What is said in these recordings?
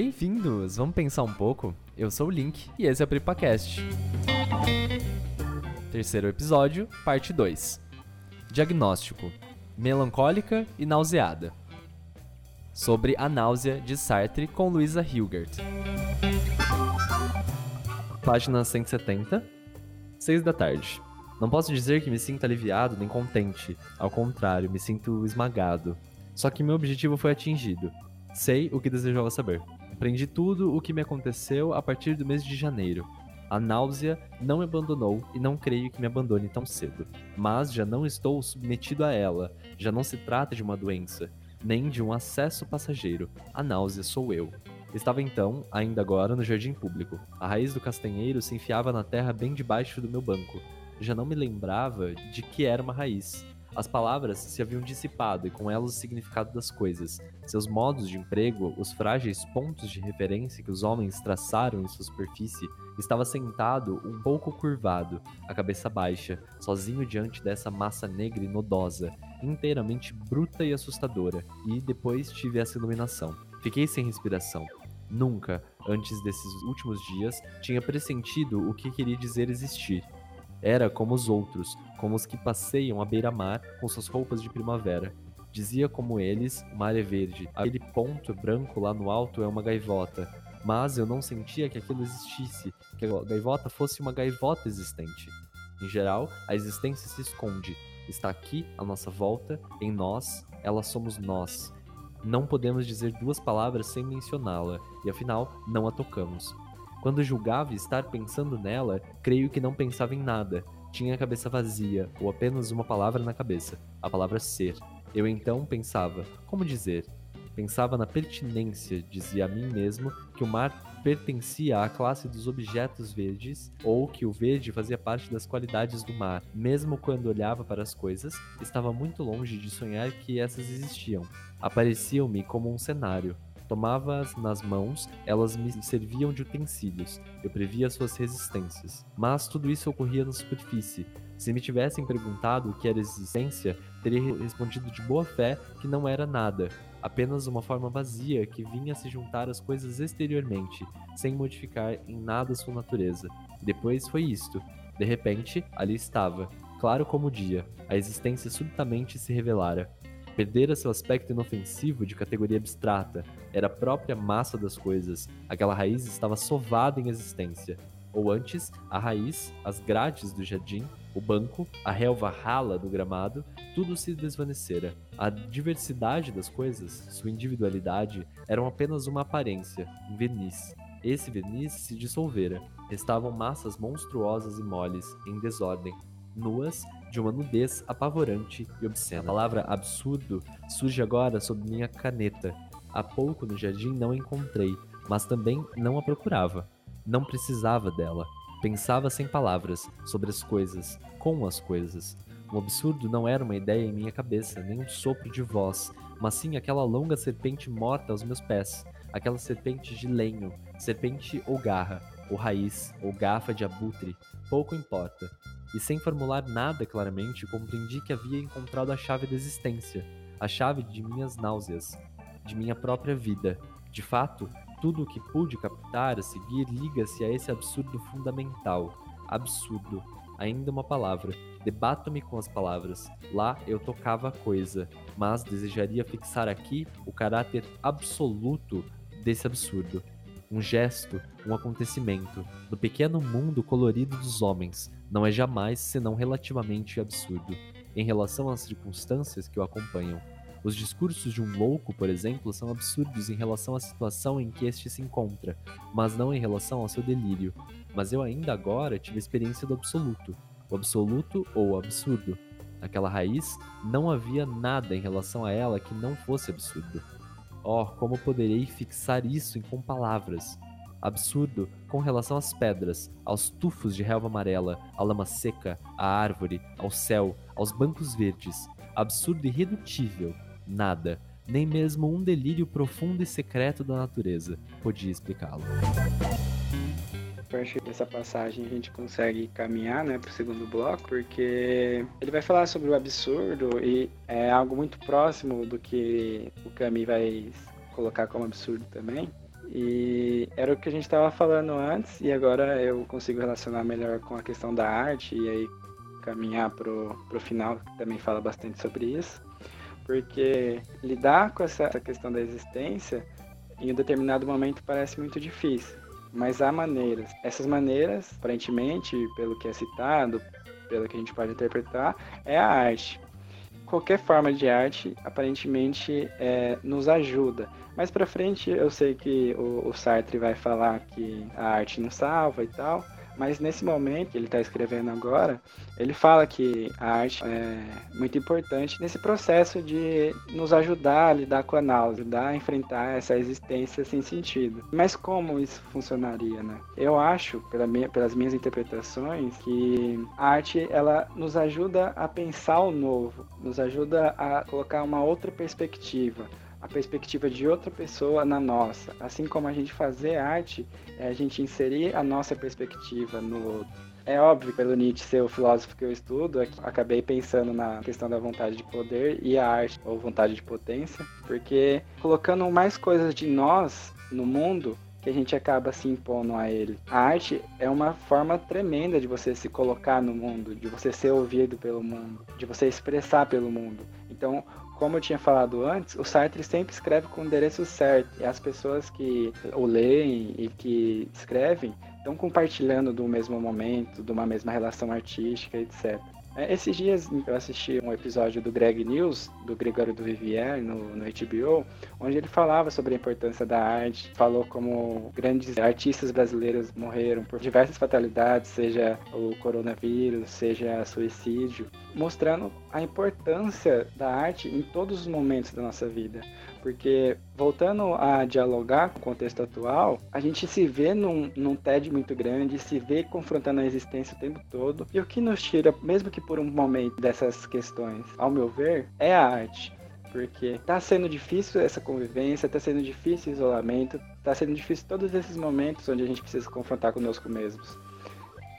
Bem-vindos! Vamos pensar um pouco? Eu sou o Link e esse é o PripaCast. Terceiro episódio, parte 2. Diagnóstico: melancólica e nauseada. Sobre a náusea de Sartre com Luisa Hilgert. Página 170, 6 da tarde. Não posso dizer que me sinto aliviado nem contente. Ao contrário, me sinto esmagado. Só que meu objetivo foi atingido. Sei o que desejava saber. Aprendi tudo o que me aconteceu a partir do mês de janeiro. A náusea não me abandonou e não creio que me abandone tão cedo. Mas já não estou submetido a ela. Já não se trata de uma doença, nem de um acesso passageiro. A náusea sou eu. Estava então, ainda agora, no jardim público. A raiz do castanheiro se enfiava na terra bem debaixo do meu banco já não me lembrava de que era uma raiz. As palavras se haviam dissipado e com elas o significado das coisas. Seus modos de emprego, os frágeis pontos de referência que os homens traçaram em sua superfície, estava sentado um pouco curvado, a cabeça baixa, sozinho diante dessa massa negra e nodosa, inteiramente bruta e assustadora. E depois tive essa iluminação. Fiquei sem respiração. Nunca, antes desses últimos dias, tinha pressentido o que queria dizer existir. Era como os outros, como os que passeiam à beira-mar com suas roupas de primavera. Dizia como eles, o mar é verde, aquele ponto branco lá no alto é uma gaivota. Mas eu não sentia que aquilo existisse, que a gaivota fosse uma gaivota existente. Em geral, a existência se esconde. Está aqui, à nossa volta, em nós, ela somos nós. Não podemos dizer duas palavras sem mencioná-la, e afinal, não a tocamos. Quando julgava estar pensando nela, creio que não pensava em nada. Tinha a cabeça vazia, ou apenas uma palavra na cabeça, a palavra ser. Eu então pensava, como dizer? Pensava na pertinência, dizia a mim mesmo, que o mar pertencia à classe dos objetos verdes, ou que o verde fazia parte das qualidades do mar. Mesmo quando olhava para as coisas, estava muito longe de sonhar que essas existiam. Apareciam-me como um cenário, Tomava-as nas mãos, elas me serviam de utensílios. Eu previa suas resistências. Mas tudo isso ocorria na superfície. Se me tivessem perguntado o que era existência, teria respondido de boa fé que não era nada, apenas uma forma vazia que vinha se juntar às coisas exteriormente, sem modificar em nada sua natureza. Depois foi isto. De repente, ali estava, claro como o dia, a existência subitamente se revelara. Perdera seu aspecto inofensivo de categoria abstrata, era a própria massa das coisas, aquela raiz estava sovada em existência. Ou antes, a raiz, as grades do jardim, o banco, a relva rala do gramado, tudo se desvanecera. A diversidade das coisas, sua individualidade, eram apenas uma aparência, um verniz. Esse verniz se dissolvera. Restavam massas monstruosas e moles, em desordem, nuas, de uma nudez apavorante e obscena. A palavra absurdo surge agora sob minha caneta. Há pouco no jardim não encontrei, mas também não a procurava. Não precisava dela. Pensava sem palavras, sobre as coisas, com as coisas. O absurdo não era uma ideia em minha cabeça, nem um sopro de voz, mas sim aquela longa serpente morta aos meus pés, aquela serpente de lenho, serpente ou garra, ou raiz, ou gafa de abutre, pouco importa e sem formular nada claramente, compreendi que havia encontrado a chave da existência, a chave de minhas náuseas, de minha própria vida. De fato, tudo o que pude captar a seguir liga-se a esse absurdo fundamental. Absurdo. Ainda uma palavra. Debato-me com as palavras. Lá eu tocava a coisa, mas desejaria fixar aqui o caráter absoluto desse absurdo. Um gesto, um acontecimento, do pequeno mundo colorido dos homens, não é jamais senão relativamente absurdo, em relação às circunstâncias que o acompanham. Os discursos de um louco, por exemplo, são absurdos em relação à situação em que este se encontra, mas não em relação ao seu delírio. Mas eu ainda agora tive a experiência do absoluto, o absoluto ou o absurdo. Naquela raiz, não havia nada em relação a ela que não fosse absurdo. Oh, como poderei fixar isso com palavras? absurdo com relação às pedras, aos tufos de relva amarela, à lama seca, à árvore, ao céu, aos bancos verdes. Absurdo irredutível. Nada, nem mesmo um delírio profundo e secreto da natureza podia explicá-lo. A partir dessa passagem a gente consegue caminhar né, o segundo bloco, porque ele vai falar sobre o absurdo e é algo muito próximo do que o Camus vai colocar como absurdo também E era o que a gente estava falando antes, e agora eu consigo relacionar melhor com a questão da arte, e aí caminhar pro, pro final, que também fala bastante sobre isso. Porque lidar com essa, essa questão da existência, em um determinado momento, parece muito difícil. Mas há maneiras. Essas maneiras, aparentemente, pelo que é citado, pelo que a gente pode interpretar, é a arte qualquer forma de arte aparentemente é, nos ajuda. Mais para frente eu sei que o, o Sartre vai falar que a arte não salva e tal, mas nesse momento que ele está escrevendo agora, ele fala que a arte é muito importante nesse processo de nos ajudar a lidar com a náusea, ajudar a enfrentar essa existência sem sentido. Mas como isso funcionaria, né? Eu acho, pela minha, pelas minhas interpretações, que a arte ela nos ajuda a pensar o novo, nos ajuda a colocar uma outra perspectiva a perspectiva de outra pessoa na nossa. Assim como a gente fazer arte, é a gente inserir a nossa perspectiva no outro. É óbvio, pelo Nietzsche ser o filósofo que eu estudo, é acabei pensando na questão da vontade de poder e a arte, ou vontade de potência, porque colocando mais coisas de nós no mundo, que a gente acaba se impondo a ele. A arte é uma forma tremenda de você se colocar no mundo, de você ser ouvido pelo mundo, de você expressar pelo mundo. Então, como eu tinha falado antes, o Sartre sempre escreve com o endereço certo. E as pessoas que o leem e que escrevem estão compartilhando do mesmo momento, de uma mesma relação artística, etc. É, esses dias eu assisti um episódio do Greg News, do Gregório do Vivier, no, no HBO, onde ele falava sobre a importância da arte, falou como grandes artistas brasileiros morreram por diversas fatalidades, seja o coronavírus, seja suicídio, mostrando a importância da arte em todos os momentos da nossa vida. Porque, voltando a dialogar com o contexto atual, a gente se vê num, num TED muito grande, se vê confrontando a existência o tempo todo, e o que nos tira, mesmo que por um momento, dessas questões, ao meu ver, é a arte porque tá sendo difícil essa convivência, tá sendo difícil o isolamento, tá sendo difícil todos esses momentos onde a gente precisa confrontar conosco mesmos.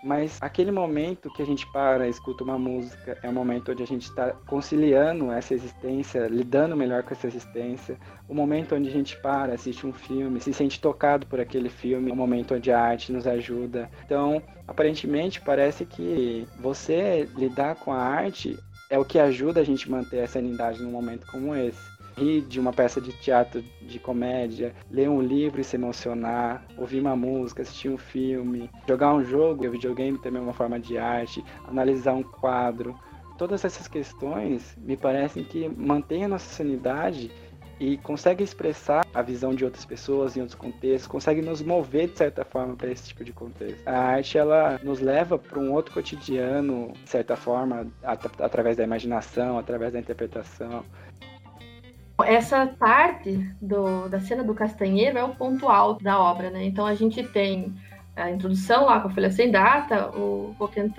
Mas aquele momento que a gente para, escuta uma música, é um momento onde a gente está conciliando essa existência, lidando melhor com essa existência. O momento onde a gente para, assiste um filme, se sente tocado por aquele filme, é um momento onde a arte nos ajuda. Então, aparentemente, parece que você lidar com a arte é o que ajuda a gente a manter essa unidade num momento como esse rir de uma peça de teatro de comédia, ler um livro e se emocionar, ouvir uma música, assistir um filme, jogar um jogo, o videogame também é uma forma de arte, analisar um quadro. Todas essas questões me parecem que mantêm a nossa sanidade e consegue expressar a visão de outras pessoas em outros contextos, consegue nos mover de certa forma para esse tipo de contexto. A arte ela nos leva para um outro cotidiano, de certa forma, at através da imaginação, através da interpretação. Essa parte do, da cena do castanheiro é o ponto alto da obra, né? Então a gente tem a introdução lá com a folha sem data, o Roquentin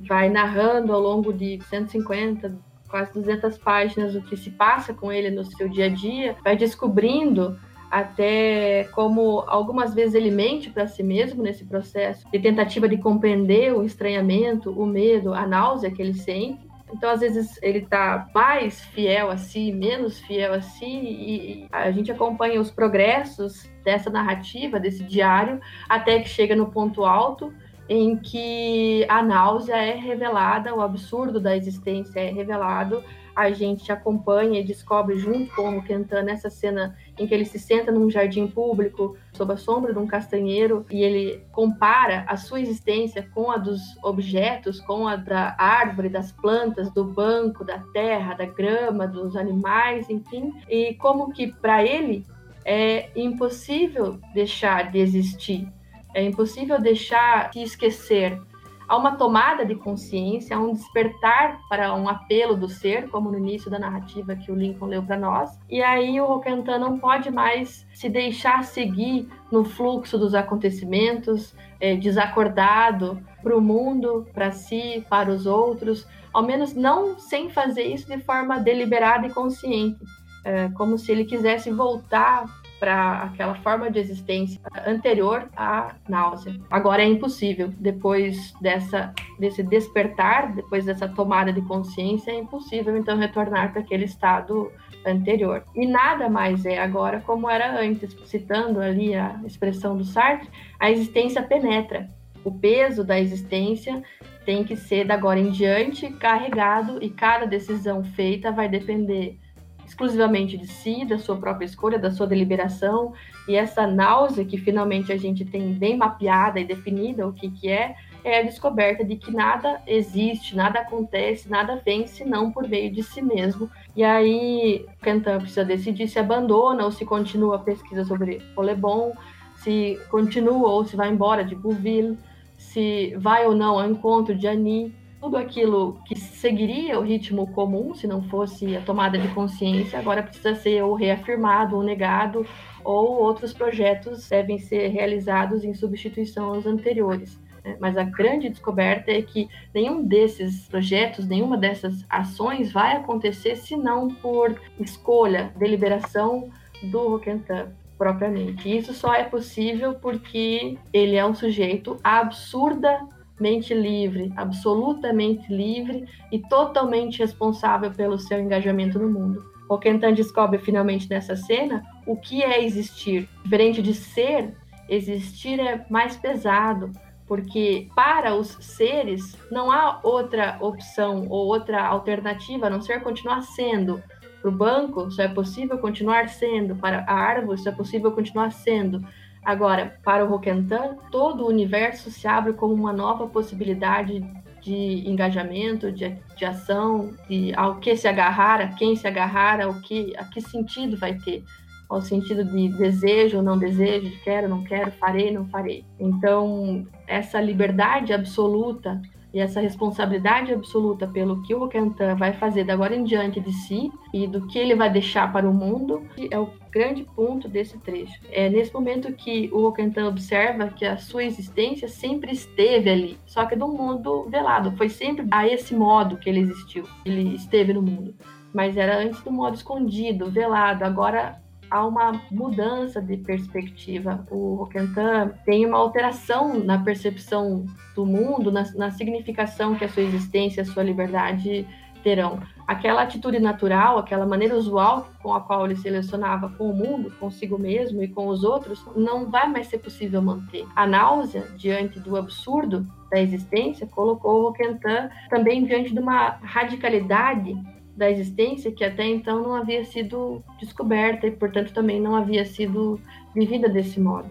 vai narrando ao longo de 150, quase 200 páginas o que se passa com ele no seu dia a dia, vai descobrindo até como algumas vezes ele mente para si mesmo nesse processo de tentativa de compreender o estranhamento, o medo, a náusea que ele sente. Então, às vezes, ele está mais fiel a si, menos fiel a si, e a gente acompanha os progressos dessa narrativa, desse diário, até que chega no ponto alto, em que a náusea é revelada, o absurdo da existência é revelado, a gente acompanha e descobre junto com o Kentan nessa cena em que ele se senta num jardim público sob a sombra de um castanheiro e ele compara a sua existência com a dos objetos, com a da árvore, das plantas, do banco, da terra, da grama, dos animais, enfim, e como que para ele é impossível deixar de existir, é impossível deixar de esquecer há uma tomada de consciência, há um despertar para um apelo do ser, como no início da narrativa que o Lincoln leu para nós. E aí o Roquentin não pode mais se deixar seguir no fluxo dos acontecimentos, é, desacordado para o mundo, para si, para os outros, ao menos não sem fazer isso de forma deliberada e consciente, é, como se ele quisesse voltar para aquela forma de existência anterior à náusea. Agora é impossível. Depois dessa, desse despertar, depois dessa tomada de consciência, é impossível então retornar para aquele estado anterior. E nada mais é agora como era antes. Citando ali a expressão do Sartre, a existência penetra. O peso da existência tem que ser, da agora em diante, carregado e cada decisão feita vai depender exclusivamente de si, da sua própria escolha, da sua deliberação, e essa náusea que finalmente a gente tem bem mapeada e definida o que, que é, é a descoberta de que nada existe, nada acontece, nada vem senão por meio de si mesmo. E aí, Quentin precisa decidir se abandona ou se continua a pesquisa sobre Olebon, se continua ou se vai embora de Bouville, se vai ou não ao encontro de Annie tudo aquilo que seguiria o ritmo comum, se não fosse a tomada de consciência, agora precisa ser ou reafirmado ou negado, ou outros projetos devem ser realizados em substituição aos anteriores. Né? Mas a grande descoberta é que nenhum desses projetos, nenhuma dessas ações vai acontecer senão por escolha, deliberação do Roquentin propriamente. Isso só é possível porque ele é um sujeito absurda mente livre, absolutamente livre e totalmente responsável pelo seu engajamento no mundo. O Kentan descobre finalmente nessa cena o que é existir. Diferente de ser, existir é mais pesado, porque para os seres não há outra opção ou outra alternativa a não ser continuar sendo. Para o banco, só é possível continuar sendo. Para a árvore, só é possível continuar sendo. Agora, para o Roquentan, todo o universo se abre como uma nova possibilidade de engajamento, de, de ação, de ao que se agarrar, a quem se agarrar, ao que, a que sentido vai ter, ao sentido de desejo ou não desejo, de quero, não quero, farei, não farei. Então, essa liberdade absoluta e essa responsabilidade absoluta pelo que o Roquentin vai fazer da agora em diante de si e do que ele vai deixar para o mundo é o grande ponto desse trecho. É nesse momento que o Roquentin observa que a sua existência sempre esteve ali, só que um mundo velado. Foi sempre a esse modo que ele existiu, ele esteve no mundo. Mas era antes do modo escondido, velado. Agora há uma mudança de perspectiva. O Roquentin tem uma alteração na percepção do mundo, na, na significação que a sua existência, a sua liberdade terão. Aquela atitude natural, aquela maneira usual com a qual ele selecionava com o mundo, consigo mesmo e com os outros, não vai mais ser possível manter. A náusea, diante do absurdo da existência, colocou o Roquentin também diante de uma radicalidade da existência que até então não havia sido descoberta e, portanto, também não havia sido vivida desse modo.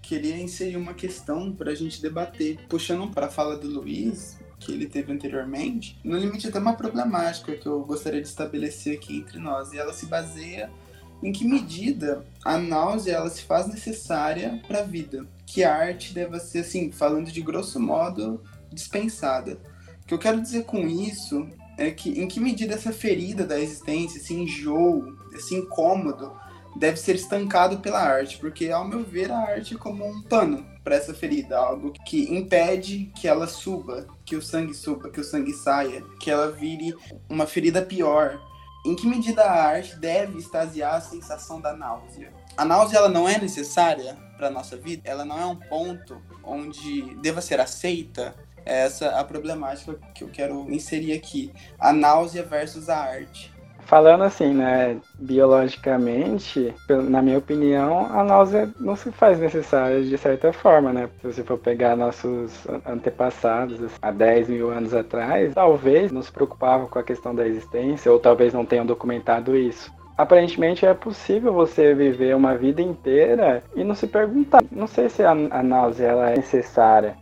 Queria inserir uma questão para a gente debater, puxando para a fala do Luiz, que ele teve anteriormente, no limite até uma problemática que eu gostaria de estabelecer aqui entre nós, e ela se baseia em que medida a náusea ela se faz necessária para a vida, que a arte deva ser, assim, falando de grosso modo, dispensada. O que eu quero dizer com isso é que em que medida essa ferida da existência, esse enjoo, esse incômodo, deve ser estancado pela arte, porque ao meu ver a arte é como um pano para essa ferida, algo que impede que ela suba, que o sangue suba, que o sangue saia, que ela vire uma ferida pior. Em que medida a arte deve extasiar a sensação da náusea? A náusea ela não é necessária para nossa vida, ela não é um ponto onde deva ser aceita é essa a problemática que eu quero inserir aqui. A náusea versus a arte. Falando assim, né, biologicamente, na minha opinião, a náusea não se faz necessária de certa forma, né? Se você for pegar nossos antepassados assim, há 10 mil anos atrás, talvez não se preocupavam com a questão da existência, ou talvez não tenham documentado isso aparentemente é possível você viver uma vida inteira e não se perguntar. Não sei se a, a náusea ela é necessária.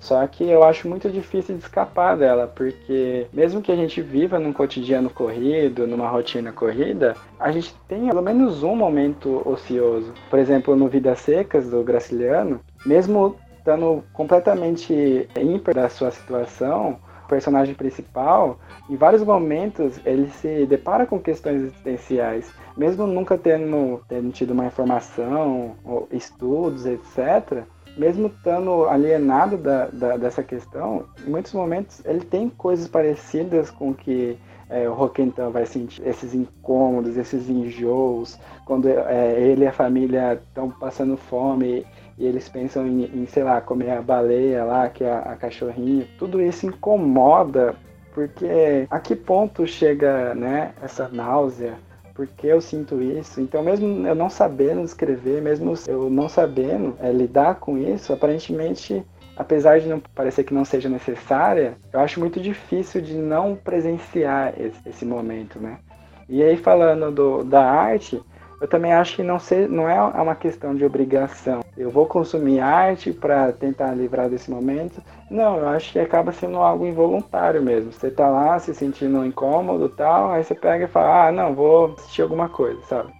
Só que eu acho muito difícil de escapar dela, porque mesmo que a gente viva num cotidiano corrido, numa rotina corrida, a gente tem pelo menos um momento ocioso. Por exemplo, no Vidas Secas do Graciliano, mesmo estando completamente ímpar da sua situação, o personagem principal, em vários momentos ele se depara com questões existenciais, mesmo nunca tendo, tendo tido uma informação, estudos, etc mesmo estando alienado da, da, dessa questão, em muitos momentos ele tem coisas parecidas com que é, o Roquentan vai sentir esses incômodos, esses enjoos, quando é, ele e a família estão passando fome e eles pensam em, em, sei lá, comer a baleia lá, que é a, a cachorrinha. Tudo isso incomoda, porque a que ponto chega né, essa náusea? Porque eu sinto isso? Então, mesmo eu não sabendo escrever, mesmo eu não sabendo é, lidar com isso, aparentemente apesar de não parecer que não seja necessária, eu acho muito difícil de não presenciar esse, esse momento, né? E aí falando do, da arte, eu também acho que não, ser, não é uma questão de obrigação. Eu vou consumir arte para tentar livrar desse momento. Não, eu acho que acaba sendo algo involuntário mesmo. Você tá lá se sentindo incômodo tal, aí você pega e fala, ah, não, vou assistir alguma coisa, sabe?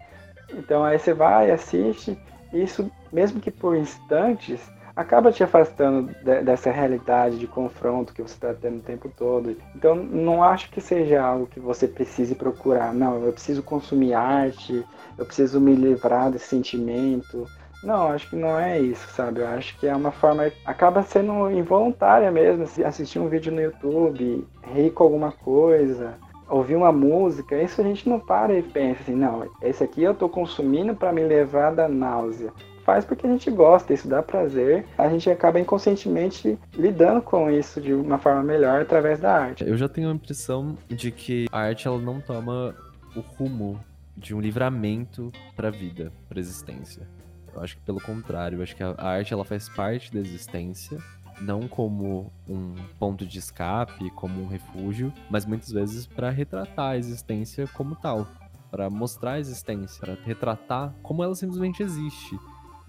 Então aí você vai, assiste. Isso, mesmo que por instantes, acaba te afastando de, dessa realidade de confronto que você está tendo o tempo todo. Então, não acho que seja algo que você precise procurar. Não, eu preciso consumir arte, eu preciso me livrar desse sentimento. Não, acho que não é isso, sabe? Eu acho que é uma forma. Acaba sendo involuntária mesmo. Assistir um vídeo no YouTube, rir com alguma coisa, ouvir uma música, isso a gente não para e pensa assim, não, esse aqui eu estou consumindo para me levar da náusea faz porque a gente gosta, isso dá prazer, a gente acaba inconscientemente lidando com isso de uma forma melhor através da arte. Eu já tenho a impressão de que a arte ela não toma o rumo de um livramento para a vida, para a existência. Eu acho que pelo contrário, eu acho que a arte ela faz parte da existência, não como um ponto de escape, como um refúgio, mas muitas vezes para retratar a existência como tal, para mostrar a existência, para retratar como ela simplesmente existe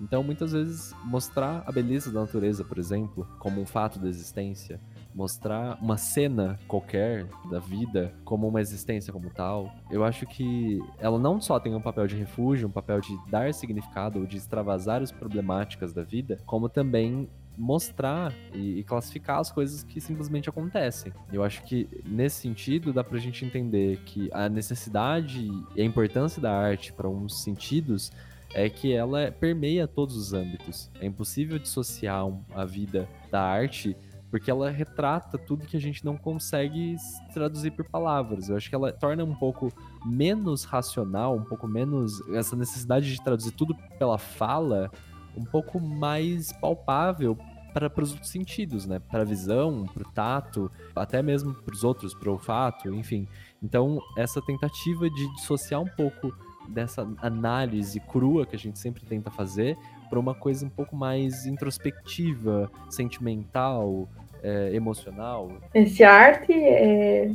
então, muitas vezes, mostrar a beleza da natureza, por exemplo, como um fato da existência, mostrar uma cena qualquer da vida como uma existência como tal, eu acho que ela não só tem um papel de refúgio, um papel de dar significado ou de extravasar as problemáticas da vida, como também mostrar e, classificar as coisas que simplesmente acontecem. Eu acho que nesse sentido dá pra gente entender que a necessidade e a importância da arte para uns sentidos é que ela permeia todos os âmbitos. É impossível dissociar a vida da arte porque ela retrata tudo que a gente não consegue traduzir por palavras. Eu acho que ela torna um pouco menos racional, um pouco menos essa necessidade de traduzir tudo pela fala, um pouco mais palpável para os outros sentidos, né? Para a visão, para o tato, até mesmo para os outros, para o olfato, enfim. Então, essa tentativa de dissociar um pouco dessa análise crua que a gente sempre tenta fazer para uma coisa um pouco mais introspectiva, sentimental, é, emocional. Esse arte é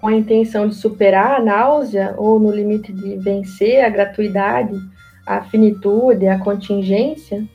com a intenção de superar a náusea ou no limite de vencer a gratuidade, a finitude, a contingência,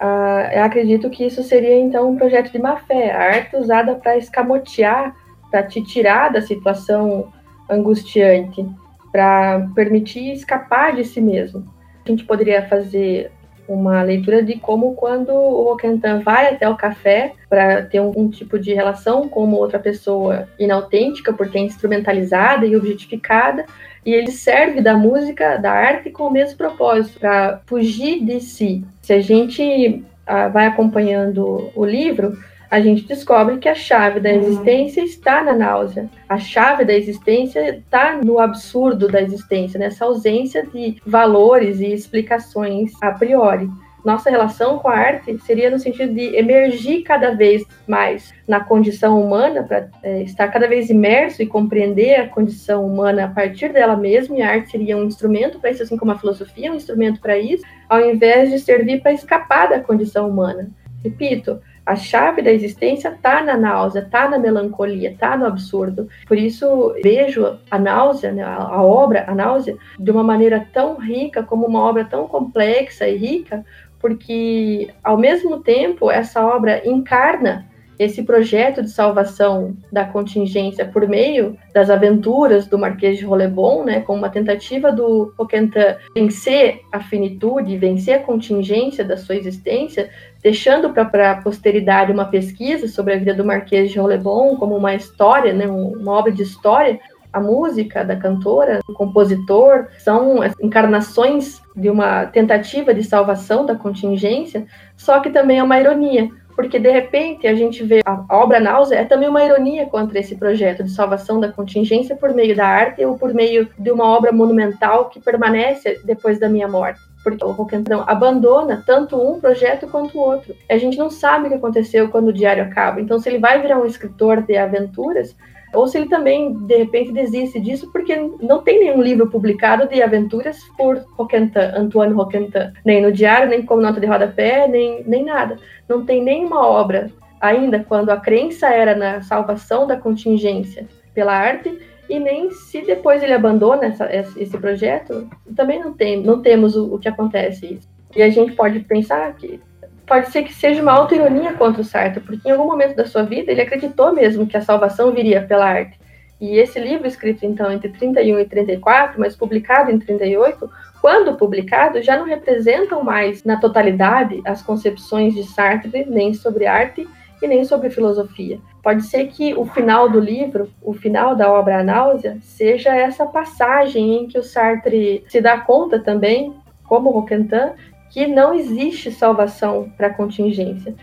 uh, eu acredito que isso seria então um projeto de má fé, a arte usada para escamotear, para te tirar da situação angustiante para permitir escapar de si mesmo. A gente poderia fazer uma leitura de como quando o Okentan vai até o café para ter um, tipo de relação com uma outra pessoa inautêntica, porque é instrumentalizada e objetificada, e ele serve da música, da arte com o mesmo propósito, para fugir de si. Se a gente ah, vai acompanhando o livro, a gente descobre que a chave da uhum. existência está na náusea. A chave da existência está no absurdo da existência, nessa ausência de valores e explicações a priori. Nossa relação com a arte seria no sentido de emergir cada vez mais na condição humana, para é, estar cada vez imerso e compreender a condição humana a partir dela mesma, e a arte seria um instrumento para isso, assim como a filosofia é um instrumento para isso, ao invés de servir para escapar da condição humana. Repito, a chave da existência está na náusea, está na melancolia, está no absurdo. Por isso, vejo a náusea, né, a obra, a náusea, de uma maneira tão rica, como uma obra tão complexa e rica, porque, ao mesmo tempo, essa obra encarna esse projeto de salvação da contingência por meio das aventuras do Marquês de Rolebon, né, com uma tentativa do Poquentin vencer a finitude, vencer a contingência da sua existência, deixando para a posteridade uma pesquisa sobre a vida do Marquês de Rolebon como uma história, né, uma obra de história, a música da cantora, o compositor, são encarnações de uma tentativa de salvação da contingência, só que também é uma ironia, porque de repente a gente vê a obra Náusea é também uma ironia contra esse projeto de salvação da contingência por meio da arte ou por meio de uma obra monumental que permanece depois da minha morte porque o Roquentrão abandona tanto um projeto quanto o outro. A gente não sabe o que aconteceu quando o diário acaba. Então, se ele vai virar um escritor de aventuras, ou se ele também, de repente, desiste disso, porque não tem nenhum livro publicado de aventuras por Roquentin, Antoine Roquentin, nem no diário, nem como nota de rodapé, nem, nem nada. Não tem nenhuma obra, ainda quando a crença era na salvação da contingência pela arte, e nem se depois ele abandona essa, esse projeto, também não, tem, não temos o, o que acontece. E a gente pode pensar que pode ser que seja uma auto-ironia contra o Sartre, porque em algum momento da sua vida ele acreditou mesmo que a salvação viria pela arte. E esse livro, escrito então entre 31 e 34, mas publicado em 38, quando publicado, já não representam mais na totalidade as concepções de Sartre nem sobre arte e nem sobre filosofia. Pode ser que o final do livro, o final da obra A Náusea, seja essa passagem em que o Sartre se dá conta também, como Roquentin, que não existe salvação para a contingência.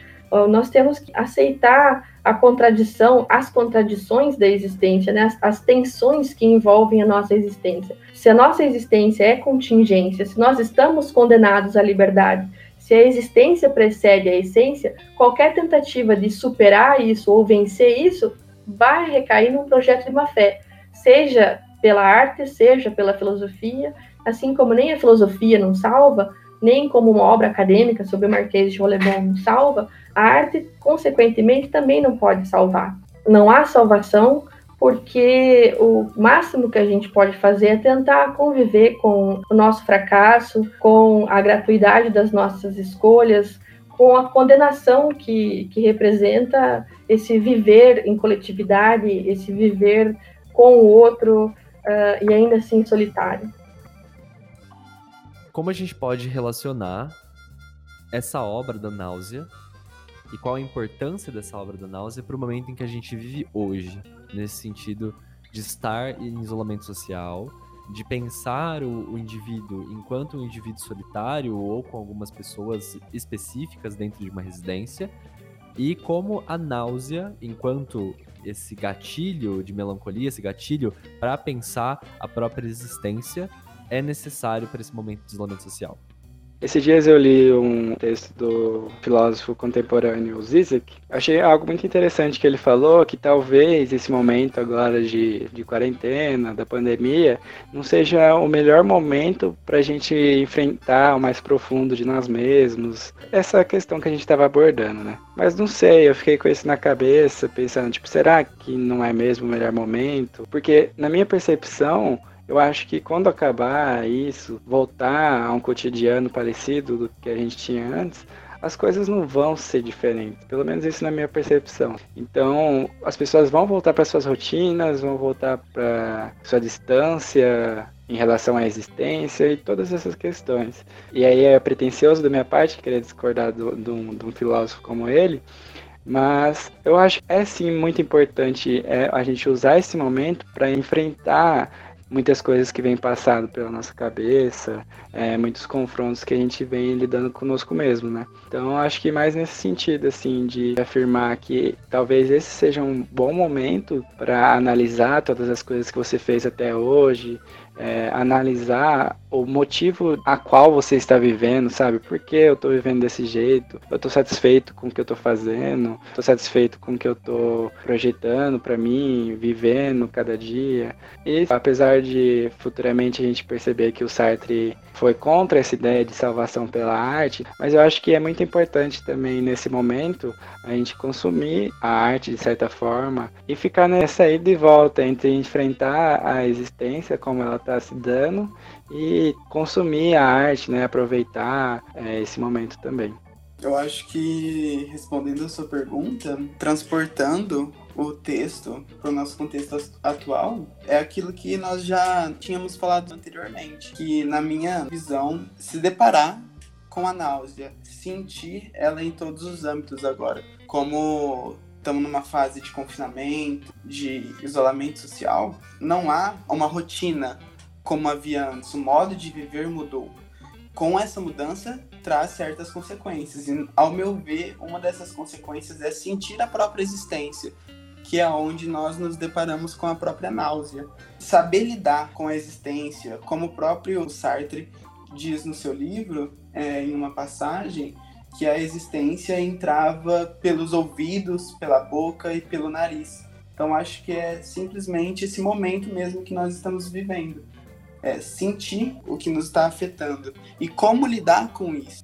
Nós temos que aceitar a contradição, as contradições da existência, né? as, as tensões que envolvem a nossa existência. Se a nossa existência é contingência, se nós estamos condenados à liberdade, se a existência precede a essência, qualquer tentativa de superar isso ou vencer isso vai recair num projeto de má fé, seja pela arte, seja pela filosofia, assim como nem a filosofia não salva, nem como uma obra acadêmica sobre o Marquês de Rolebon salva, a arte, consequentemente, também não pode salvar. Não há salvação porque o máximo que a gente pode fazer é tentar conviver com o nosso fracasso, com a gratuidade das nossas escolhas, com a condenação que, que representa esse viver em coletividade, esse viver com o outro uh, e ainda assim solitário como a gente pode relacionar essa obra da náusea e qual a importância dessa obra da náusea para o momento em que a gente vive hoje, nesse sentido de estar em isolamento social, de pensar o, o, indivíduo enquanto um indivíduo solitário ou com algumas pessoas específicas dentro de uma residência, e como a náusea, enquanto esse gatilho de melancolia, esse gatilho para pensar a própria existência, é necessário para esse momento de isolamento social. Esses dias eu li um texto do filósofo contemporâneo Zizek. Achei algo muito interessante que ele falou, que talvez esse momento agora de, de quarentena, da pandemia, não seja o melhor momento para a gente enfrentar o mais profundo de nós mesmos. Essa questão que a gente estava abordando, né? Mas não sei, eu fiquei com isso na cabeça, pensando, tipo, será que não é mesmo o melhor momento? Porque, na minha percepção, eu acho que quando acabar isso, voltar a um cotidiano parecido do que a gente tinha antes, as coisas não vão ser diferentes, pelo menos isso na minha percepção. Então, as pessoas vão voltar para suas rotinas, vão voltar para sua distância em relação à existência e todas essas questões. E aí é pretencioso da minha parte querer discordar de um filósofo como ele, mas eu acho que é sim muito importante é, a gente usar esse momento para enfrentar muitas coisas que vêm passando pela nossa cabeça, é, muitos confrontos que a gente vem lidando conosco mesmo, né? Então, acho que mais nesse sentido, assim, de afirmar que talvez esse seja um bom momento para analisar todas as coisas que você fez até hoje, é, analisar o motivo a qual você está vivendo, sabe? Por que eu estou vivendo desse jeito? Eu estou satisfeito com o que eu estou fazendo? Estou satisfeito com o que eu estou projetando para mim, vivendo cada dia? E apesar de futuramente a gente perceber que o Sartre foi contra essa ideia de salvação pela arte, mas eu acho que é muito importante também nesse momento a gente consumir a arte de certa forma e ficar nessa ida e volta entre enfrentar a existência como ela está se dando e consumir a arte, né, aproveitar é, esse momento também. Eu acho que, respondendo a sua pergunta, transportando o texto para o nosso contexto atual, é aquilo que nós já tínhamos falado anteriormente, que na minha visão, se deparar com a náusea, sentir ela em todos os âmbitos agora, como estamos numa fase de confinamento, de isolamento social, não há uma rotina como havia antes, o modo de viver mudou. com essa mudança traz certas consequências. E, ao meu ver, uma dessas consequências é sentir a própria existência, que é onde nós nos deparamos com a própria náusea. Saber lidar com a existência, como o próprio Sartre diz no seu livro, é, em uma passagem, que a existência entrava pelos ouvidos, pela boca e pelo nariz. Então acho que é simplesmente esse momento mesmo que nós estamos vivendo. É sentir o que nos está afetando e como lidar com isso.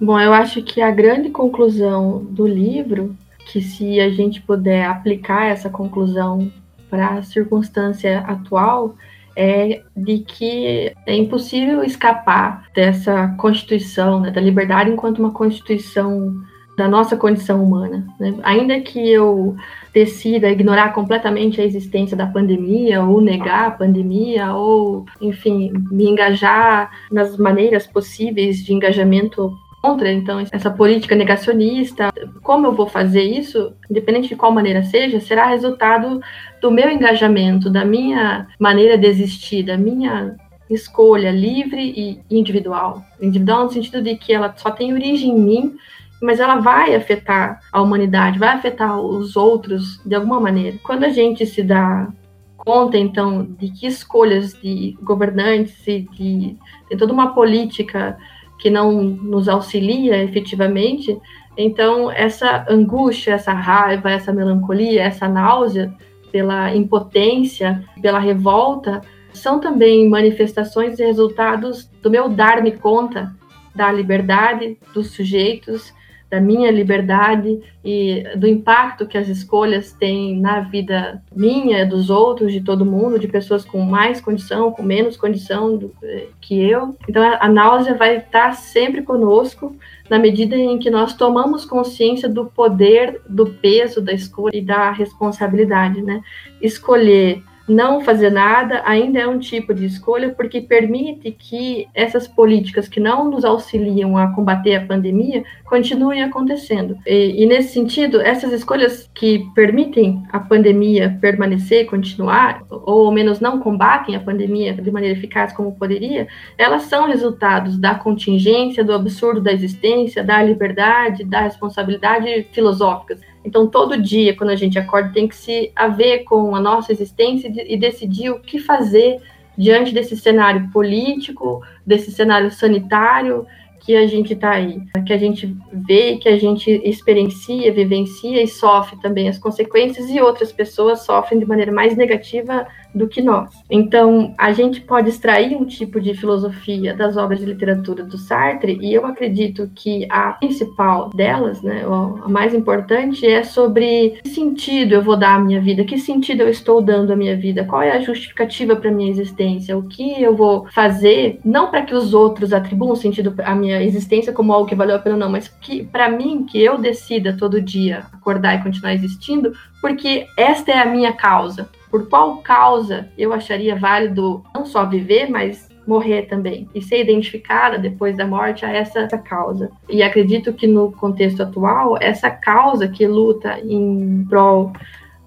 Bom, eu acho que a grande conclusão do livro, que se a gente puder aplicar essa conclusão para a circunstância atual, é de que é impossível escapar dessa constituição, né, da liberdade enquanto uma constituição da nossa condição humana. Né? Ainda que eu decida ignorar completamente a existência da pandemia, ou negar a pandemia, ou, enfim, me engajar nas maneiras possíveis de engajamento contra, então, essa política negacionista. Como eu vou fazer isso, independente de qual maneira seja, será resultado do meu engajamento, da minha maneira de existir, da minha escolha livre e individual. Individual no sentido de que ela só tem origem em mim, mas ela vai afetar a humanidade, vai afetar os outros de alguma maneira. Quando a gente se dá conta, então, de que escolhas de governantes e de, de toda uma política que não nos auxilia efetivamente, então essa angústia, essa raiva, essa melancolia, essa náusea pela impotência, pela revolta, são também manifestações e resultados do meu dar-me conta da liberdade dos sujeitos da minha liberdade e do impacto que as escolhas têm na vida minha, dos outros, de todo mundo, de pessoas com mais condição, com menos condição do, eh, que eu. Então a náusea vai estar sempre conosco na medida em que nós tomamos consciência do poder, do peso da escolha e da responsabilidade, né? Escolher não fazer nada ainda é um tipo de escolha porque permite que essas políticas que não nos auxiliam a combater a pandemia continuem acontecendo. E, e, nesse sentido, essas escolhas que permitem a pandemia permanecer, continuar, ou ao menos não combatem a pandemia de maneira eficaz como poderia, elas são resultados da contingência, do absurdo da existência, da liberdade, da responsabilidade filosóficas. Então, todo dia, quando a gente acorda, tem que se haver com a nossa existência e decidir o que fazer diante desse cenário político, desse cenário sanitário que a gente está aí, que a gente vê, que a gente experiencia, vivencia e sofre também as consequências, e outras pessoas sofrem de maneira mais negativa do que nós. Então, a gente pode extrair um tipo de filosofia das obras de literatura do Sartre, e eu acredito que a principal delas, né, a mais importante, é sobre que sentido eu vou dar à minha vida, que sentido eu estou dando à minha vida, qual é a justificativa para minha existência, o que eu vou fazer, não para que os outros atribuam sentido à minha existência como algo que valeu a pena, não, mas que para mim, que eu decida todo dia acordar e continuar existindo, porque esta é a minha causa por qual causa eu acharia válido não só viver, mas morrer também e ser identificada depois da morte a essa, essa, causa. E acredito que no contexto atual, essa causa que luta em prol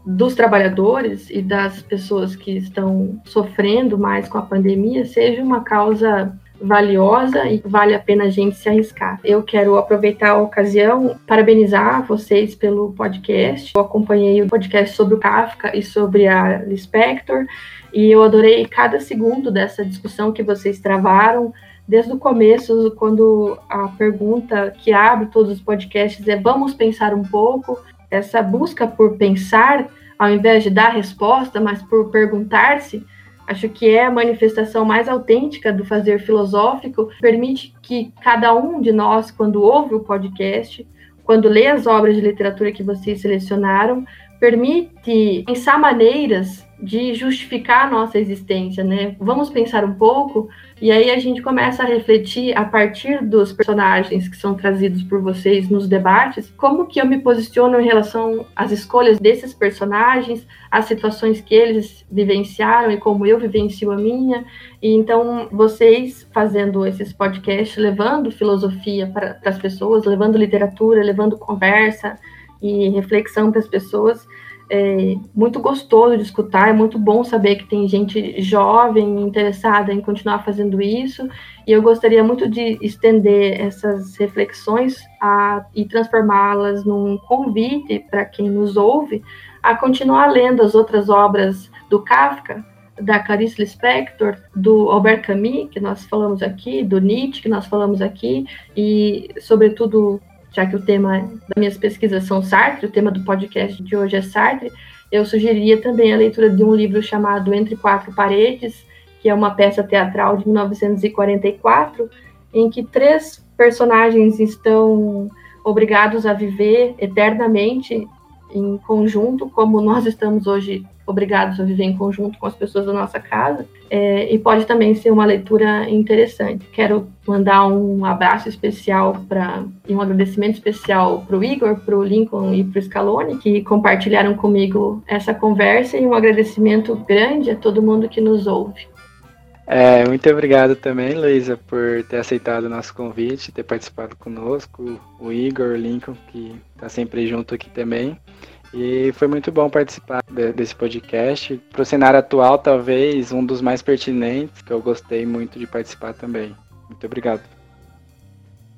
dos trabalhadores e das pessoas que estão sofrendo mais com a pandemia seja uma causa valiosa e vale a pena a gente se arriscar. Eu quero aproveitar a ocasião, parabenizar vocês pelo podcast. Eu acompanhei o podcast sobre o Kafka e sobre a Lispector e eu adorei cada segundo dessa discussão que vocês travaram. Desde o começo, quando a pergunta que abre todos os podcasts é vamos pensar um pouco, essa busca por pensar, ao invés de dar resposta, mas por perguntar-se, Acho que é a manifestação mais autêntica do fazer filosófico, permite que cada um de nós, quando ouve o podcast, quando lê as obras de literatura que vocês selecionaram, permite pensar maneiras de justificar a nossa existência, né? Vamos pensar um pouco e aí a gente começa a refletir a partir dos personagens que são trazidos por vocês nos debates, como que eu me posiciono em relação às escolhas desses personagens, às situações que eles vivenciaram e como eu vivencio a minha. E então vocês fazendo esses podcasts, levando filosofia para as pessoas, levando literatura, levando conversa e reflexão para as pessoas, é muito gostoso de escutar, é muito bom saber que tem gente jovem interessada em continuar fazendo isso, e eu gostaria muito de estender essas reflexões a, e transformá-las num convite para quem nos ouve a continuar lendo as outras obras do Kafka, da Clarice Lispector, do Albert Camus, que nós falamos aqui, do Nietzsche, que nós falamos aqui, e, sobretudo, já que o tema das minhas pesquisas são Sartre, o tema do podcast de hoje é Sartre, eu sugeriria também a leitura de um livro chamado Entre Quatro Paredes, que é uma peça teatral de 1944, em que três personagens estão obrigados a viver eternamente em conjunto, como nós estamos hoje obrigados a viver em conjunto com as pessoas da nossa casa, é, e pode também ser uma leitura interessante. Quero mandar um abraço especial para e um agradecimento especial para o Igor, para o Lincoln e para o Scaloni, que compartilharam comigo essa conversa, e um agradecimento grande a todo mundo que nos ouve. É, muito obrigado também, Luísa, por ter aceitado o nosso convite, ter participado conosco, o Igor, o Lincoln, que está sempre junto aqui também. E foi muito bom participar de, desse podcast. Para o cenário atual, talvez um dos mais pertinentes, que eu gostei muito de participar também. Muito obrigado.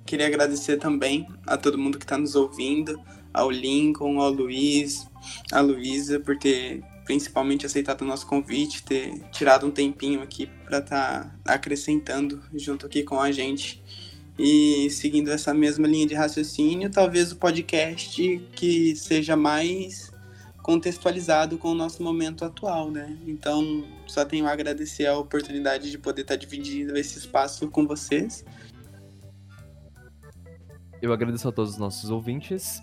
Queria agradecer também a todo mundo que está nos ouvindo, ao Lincoln, ao Luiz, à Luísa, por ter principalmente aceitado o nosso convite, ter tirado um tempinho aqui para estar tá acrescentando junto aqui com a gente e seguindo essa mesma linha de raciocínio, talvez o podcast que seja mais contextualizado com o nosso momento atual, né? Então, só tenho a agradecer a oportunidade de poder estar dividindo esse espaço com vocês. Eu agradeço a todos os nossos ouvintes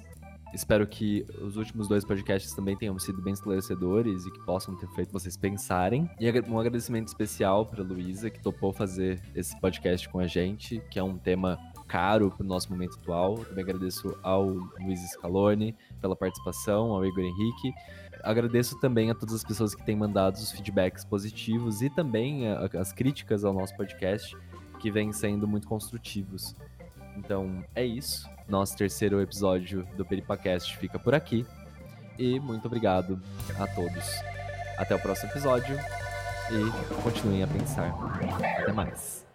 Espero que os últimos dois podcasts também tenham sido bem esclarecedores e que possam ter feito vocês pensarem. E um agradecimento especial para Luísa, que topou fazer esse podcast com a gente, que é um tema caro para o nosso momento atual. Também agradeço ao Luiz Scaloni pela participação, ao Igor Henrique. Agradeço também a todas as pessoas que têm mandado os feedbacks positivos e também as críticas ao nosso podcast, que vêm sendo muito construtivos. Então é isso. Nosso terceiro episódio do Peripacast fica por aqui. E muito obrigado a todos. Até o próximo episódio e continuem a pensar. Até mais.